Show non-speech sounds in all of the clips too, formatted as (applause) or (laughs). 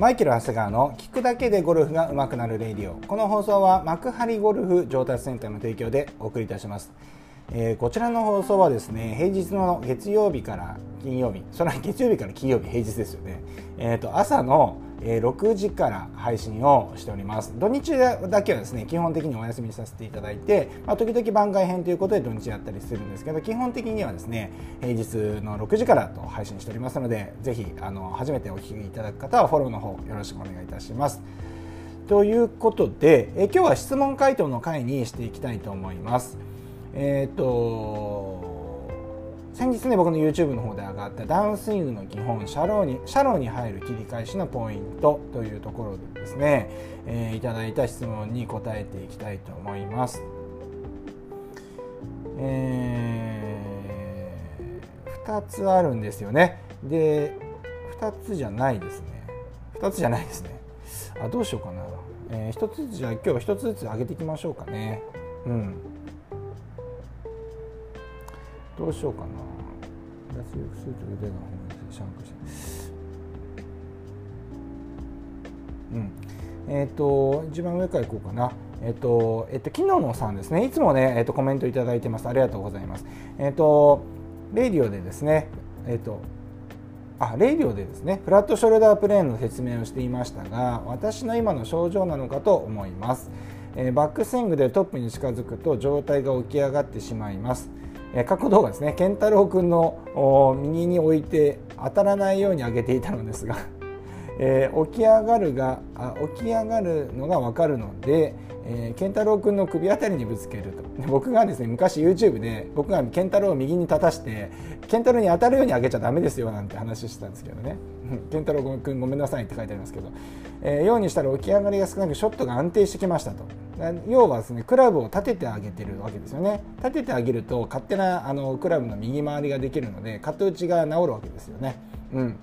マイケル・長谷川の聞くだけでゴルフが上手くなるレイディオ。この放送は幕張ゴルフ上達センターの提供でお送りいたします、えー、こちらの放送はですね平日の月曜日から金曜日それは月曜日から金曜日平日ですよね、えーと、朝の6時から配信をしております。土日だけはですね基本的にお休みさせていただいて、まあ、時々番外編ということで土日やったりするんですけど基本的にはですね平日の6時からと配信しておりますのでぜひあの初めてお聞きいただく方はフォローの方よろしくお願いいたします。ということでえ今日は質問回答の回にしていきたいと思います。えっ、ー、と先日ね僕の YouTube の方で上がったダウンスイングの基本シャローにシャローに入る切り返しのポイントというところでですね、えー、いただいた質問に答えていきたいと思います。えー、2つあるんですよね。で2つじゃないですね。2つじゃないですね。あどうしようかな。えー、1つずつじゃあ今日は1つずつ上げていきましょうかね。うん。どうしようかな。脱力すると腕が本でシャンクしてうん。えっ、ー、と一番上からいこうかな。えっ、ー、とえっ、ー、と昨日のさんですね。いつもねえっ、とコメントいただいてます。ありがとうございます。えっ、とレイディオでですねえっ、とあレイディオでですねフラットショルダープレーンの説明をしていましたが私の今の症状なのかと思います、えバックスイングでトップに近づくと上体が起き上がってしまいます。過去動画ですね。健太郎君の右に置いて当たらないように上げていたのですが。えー、起き上がるがあ起き上がるのが分かるので、えー、健太郎君の首あたりにぶつけると。僕がですね昔 YouTube で僕が健太郎を右に立たして健太郎に当たるように上げちゃダメですよなんて話してたんですけどね。健太郎君ごめんなさいって書いてありますけど、えー、ようにしたら起き上がりが少なくショットが安定してきましたと。要はですねクラブを立ててあげてるわけですよね。立ててあげると勝手なあのクラブの右回りができるのでカット打ちが治るわけですよね。うん。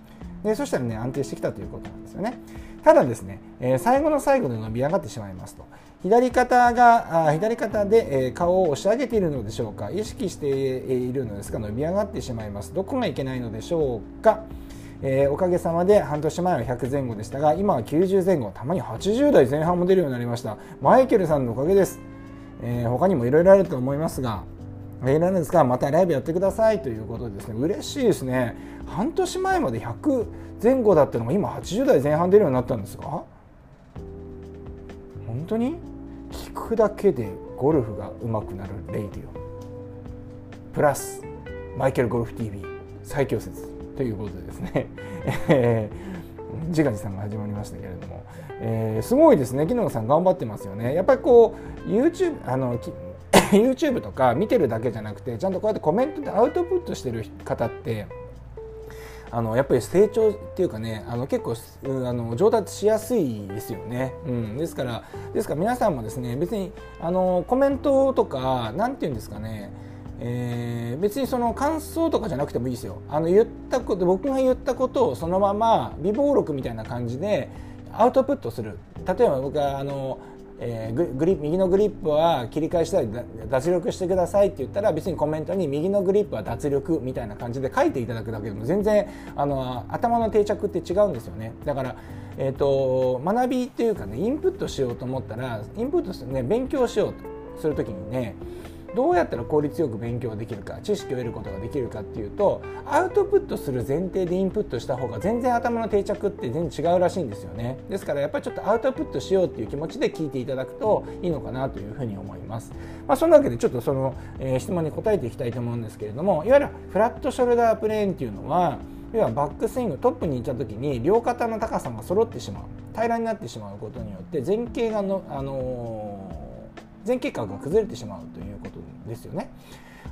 でそしたらね安定してきたということなんですよね。ただですね、え、最後の最後で伸び上がってしまいますと。左肩があ左肩で、え、顔を押し上げているのでしょうか。意識しているのですが伸び上がってしまいます。どこがいけないのでしょうか。えー、おかげさまで半年前は100前後でしたが今は90前後たまに80代前半も出るようになりました。マイケルさんのおかげです、えー、他にもいろいろあると思いますがいろいろあるんですがまたライブやってくださいということでですね。嬉しいですね。半年前まで100前後だったのが今80代前半出るようになったんですが本当に？聞くだけでゴルフが上手くなるレイディオ。プラスマイケルゴルフ TV 最強説ということでですね、えー、自画自賛が始まりましたけれども、えー、すごいですね。木野さん頑張ってますよね。やっぱりこう YouTube あの (laughs) YouTube とか見てるだけじゃなくてちゃんとこうやってコメントでアウトプットしてる方ってあのやっぱり成長っていうかねあの結構あの上達しやすいですよね、うん、ですからですから皆さんもですね別にあのコメントとか何て言うんですかねえー、別にその感想とかじゃなくてもいいですよ。あの言ったこと僕が言ったことをそのまま微暴録みたいな感じでアウトプットする。例えば僕はあの、えー、グリップ右のグリップは切り返したり脱力してくださいって言ったら別にコメントに右のグリップは脱力みたいな感じで書いていただくだけでも全然あの頭の定着って違うんですよね。だからえーと、学びっていうかねインプットしようと思ったらインプットするね勉強しようとする時にねどうやったら効率よく勉強できるか知識を得ることができるかっていうとアウトプットする前提でインプットした方が全然頭の定着って全然違うらしいんですよね。ですからやっぱりちょっとアウトプットしようっていう気持ちで聞いていただくといいのかなというふうに思います、まあ、そんなわけでちょっとその、えー、質問に答えていきたいと思うんですけれどもいわゆるフラットショルダープレーンっていうのは要はバックスイングトップにいた時に両肩の高さが揃ってしまう平らになってしまうことによって前傾がの、あのー前傾角が崩れてしまうということですよね。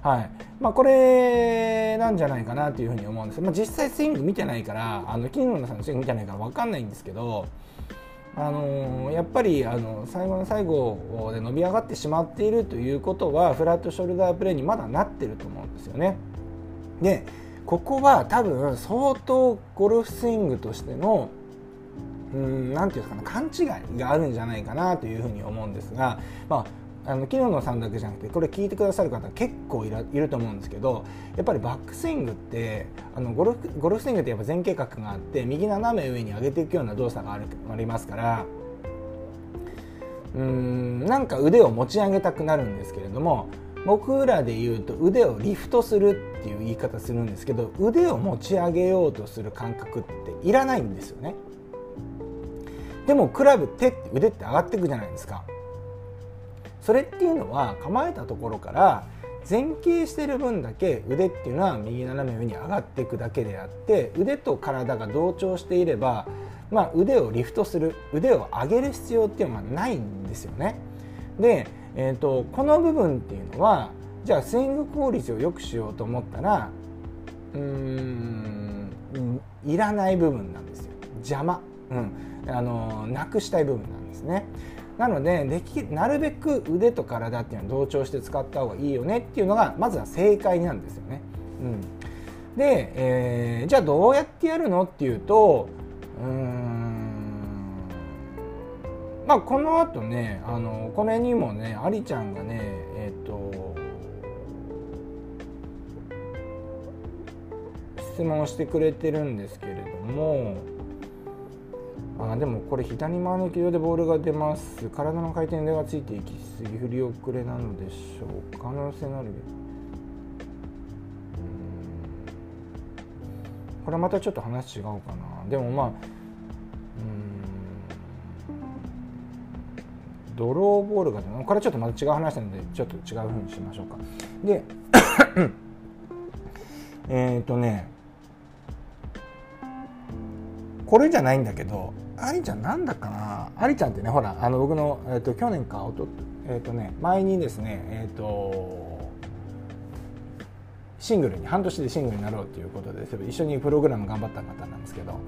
はいまあ、これなんじゃないかなというふうに思うんですまあ、実際スイング見てないからあの金野さんのスイング見てないから分かんないんですけど、あのー、やっぱりあの最後の最後で伸び上がってしまっているということはフラットショルダープレーにまだなってると思うんですよね。でここは多分相当ゴルフスイングとしてのうんていうんですかね勘違いがあるんじゃないかなというふうに思うんですが、まあ、あの昨日のさんだけじゃなくてこれ聞いてくださる方結構いらいると思うんですけどやっぱりバックスイングってあのゴルフゴルフスイングってやっぱ前傾角があって右斜め上に上げていくような動作があるありますからうーんなんか腕を持ち上げたくなるんですけれども僕らで言うと腕をリフトするっていう言い方するんですけど腕を持ち上げようとする感覚っていらないんですよね。でもクラブ手って腕って上がっていくじゃないですか。それっていうのは構えたところから前傾してる分だけ腕っていうのは右斜め上に上がっていくだけであって腕と体が同調していれば、まあ、腕をリフトする腕を上げる必要っていうのはないんですよね。で、えーと、この部分っていうのはじゃあスイング効率を良くしようと思ったらうーんいらない部分なんですよ邪魔、うん、あのなくしたい部分なんですね。なのでできなるべく腕と体っていうのは同調して使った方がいいよねっていうのがまずは正解なんですよね。うん、で、えー、じゃあどうやってやるのっていうとうまあこの後ねあのこれにもねありちゃんがねえっ、ー、と質問してくれてるんですけれどもあでもこれ左回りの軌道でボールが出ます。体の回転でがついていきすぎ振り遅れなのでしょう可能性のある。これはまたちょっと話違うかな。でもまあうん。ドローボールがこれはちょっとまた違う話なのでちょっと違うふうにしましょうか。で (coughs) えっとねこれじゃないんだけどありちゃんなんだかな？ありちゃんってねほらあの僕の、えーと、去年かおとえっ、ー、とね前にですねえっ、ー、とシングルに半年でシングルになろうということで一緒にプログラム頑張った方なんですけど、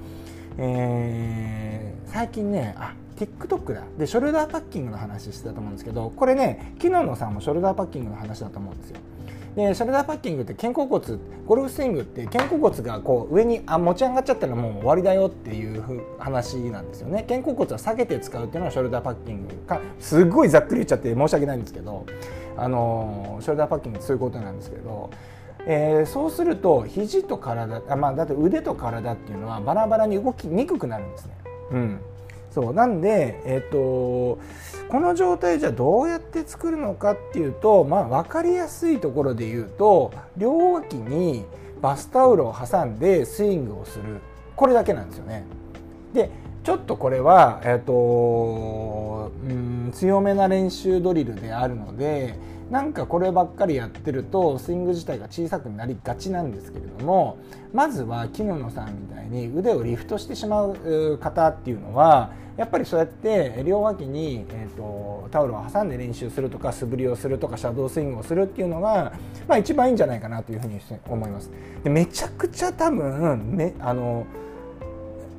えー、最近ねあ TikTok だ。でショルダーパッキングの話してたと思うんですけどこれね昨日のさんもショルダーパッキングの話だと思うんですよ。でショルダーパッキングって肩甲骨ゴルフスイングって肩甲骨がこう上にあ持ち上がっちゃったらもう終わりだよっていう話なんですよね肩甲骨は下げて使うっていうのはショルダーパッキングかすっごいざっくり言っちゃって申し訳ないんですけどあのショルダーパッキングってそういうことなんですけどえー、そうすると肘と体あ、まあ、だって腕と体っていうのはバラバラに動きにくくなるんですね。うん、そうなんで、えーとこの状態じゃどうやって作るのかっていうと、まあ、分かりやすいところで言うと両脇にバスタオルを挟んでスイングをするこれだけなんですよね。でちょっとこれは、えーとうん、強めな練習ドリルであるのでなんかこればっかりやってるとスイング自体が小さくなりがちなんですけれどもまずは木野さんみたいに腕をリフトしてしまう方っていうのはやっぱりそうやって両脇に、えーと、タオルを挟んで練習するとか素振りをするとかシャドースイングをするっていうのが、まあ、一番いいんじゃないかなというふうに思います。でめちゃくちゃ多分めあの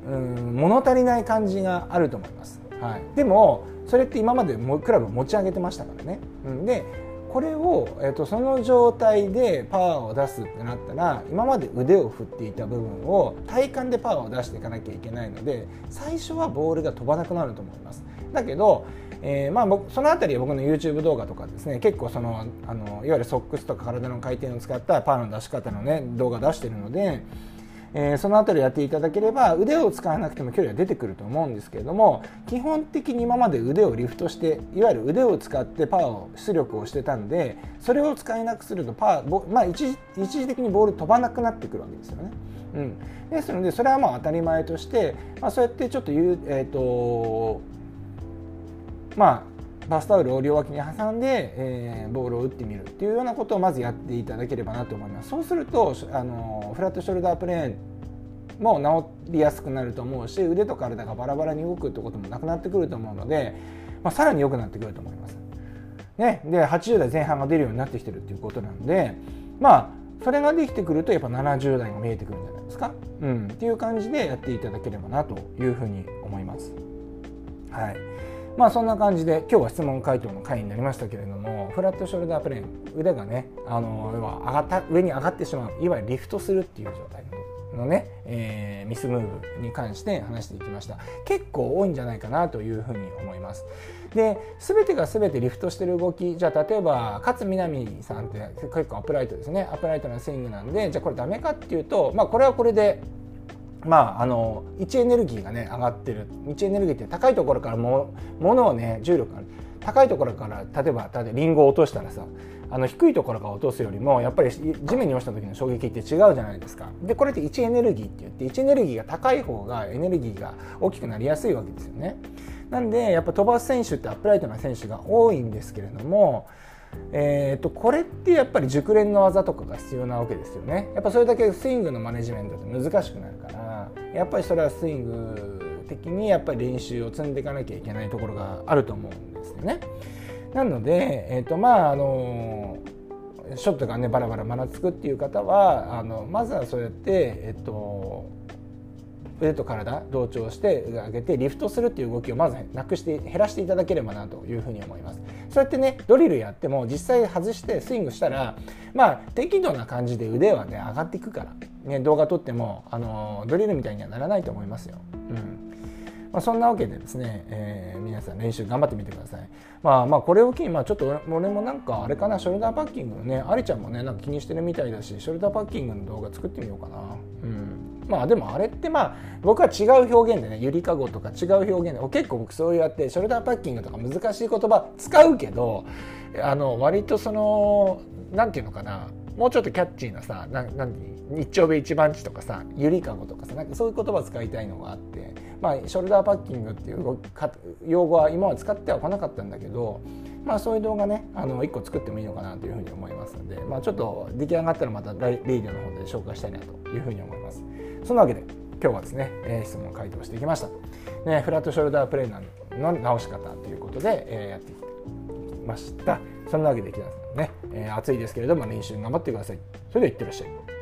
うん物足りない感じがあると思います。はい、でもそれって今までクラブ持ち上げてましたからね。うん、でこれを、えーと、その状態でパワーを出すってなったら今まで腕を振っていた部分を体幹でパワーを出していかなきゃいけないので最初はボールが飛ばなくなると思います。だけどえー、まあ、僕その辺りは僕の YouTube 動画とかですね結構そのあのいわゆるソックスとか体の回転を使ったパワーの出し方のね動画出してるのでえー、その辺りやっていただければ腕を使わなくても距離は出てくると思うんですけれども基本的に今まで腕をリフトしていわゆる腕を使ってパワーを出力をしてたんでそれを使えなくするとパワー、まあ、一時一時的にボール飛ばなくなってくるわけですよね。うん、ですのでそれはまあ当たり前として、まあ、そうやってちょっと言う、えーとまあバスタオルを両脇に挟んで、えー、ボールを打ってみるっていうようなことをまずやっていただければなと思います。そうするとあのフラットショルダープレーンも治りやすくなると思うし腕と体がバラバラに動くってこともなくなってくると思うので、まあ、さらに良くなってくると思います。ね、で80代前半が出るようになってきてるっていうことなんでまあそれができてくるとやっぱ70代が見えてくるんじゃないですか、うん、っていう感じでやっていただければなというふうに思います。はい。まあそんな感じで今日は質問回答の回になりましたけれどもフラットショルダープレーン腕がねあの要は上がった上に上がってしまういわゆるリフトするっていう状態のね、えー、ミスムーブに関して話していきました。結構多いんじゃないかなというふうに思います。で全てが全てリフトしてる動きじゃあ例えば勝みなみさんって結構アップライトですね。アップライトなスイングなんでじゃあこれダメかっていうとまあこれはこれでまあ、あの位置エネルギーがね上がってる。位置エネルギーって高いところからもものをね重力が高いところから例えば例えばリンゴを落としたらさあの低いところから落とすよりもやっぱり地面に落ちた時の衝撃って違うじゃないですか。でこれって位置エネルギーって言って位置エネルギーが高い方がエネルギーが大きくなりやすいわけですよね。なんでやっぱ飛ばす選手ってアップライトな選手が多いんですけれどもえーと、これってやっぱり熟練の技とかが必要なわけですよねやっぱそれだけスイングのマネジメントって難しくなるからやっぱりそれはスイング的にやっぱり練習を積んでいかなきゃいけないところがあると思うんですよね。なので、えーとまああのショットがねバラバラばらつくっていう方はあのまずはそうやって、えっ、と腕と体同調して上げてリフトするっていう動きをまずなくして減らしていただければなというふうに思いますそうやってねドリルやっても実際外してスイングしたらまあ適度な感じで腕はね上がっていくから、ね、動画撮ってもあのドリルみたいにはならないと思いますよ、うんまあ、そんなわけでですね、えー、皆さん練習頑張ってみてください。まあまあこれを機に、まあ、ちょっと俺もなんかあれかな、ショルダーパッキングのね、ありちゃんもね、なんか気にしてるみたいだし、ショルダーパッキングの動画作ってみようかな。うんまあでもあれってまあ僕は違う表現でねゆりかごとか違う表現で結構僕そうやってショルダーパッキングとか難しい言葉使うけどあの割とその何て言うのかなもうちょっとキャッチーなさななん日丁目一番地とかさゆりかごとかさなんかそういう言葉使いたいのがあってまあショルダーパッキングっていう用語は今は使ってはこなかったんだけどまあそういう動画ねあの1個作ってもいいのかなというふうに思いますのでまあちょっと出来上がったらまたレイディオの方で紹介したいなというふうに思います。そんなわけで今日はですね、えー、質問回答していきました、ね、フラットショルダープレーナーの直し方ということで、えー、やっていきました。そんなわけで木田さんね、えー、暑いですけれども練習頑張ってください。それではいってらっしゃい。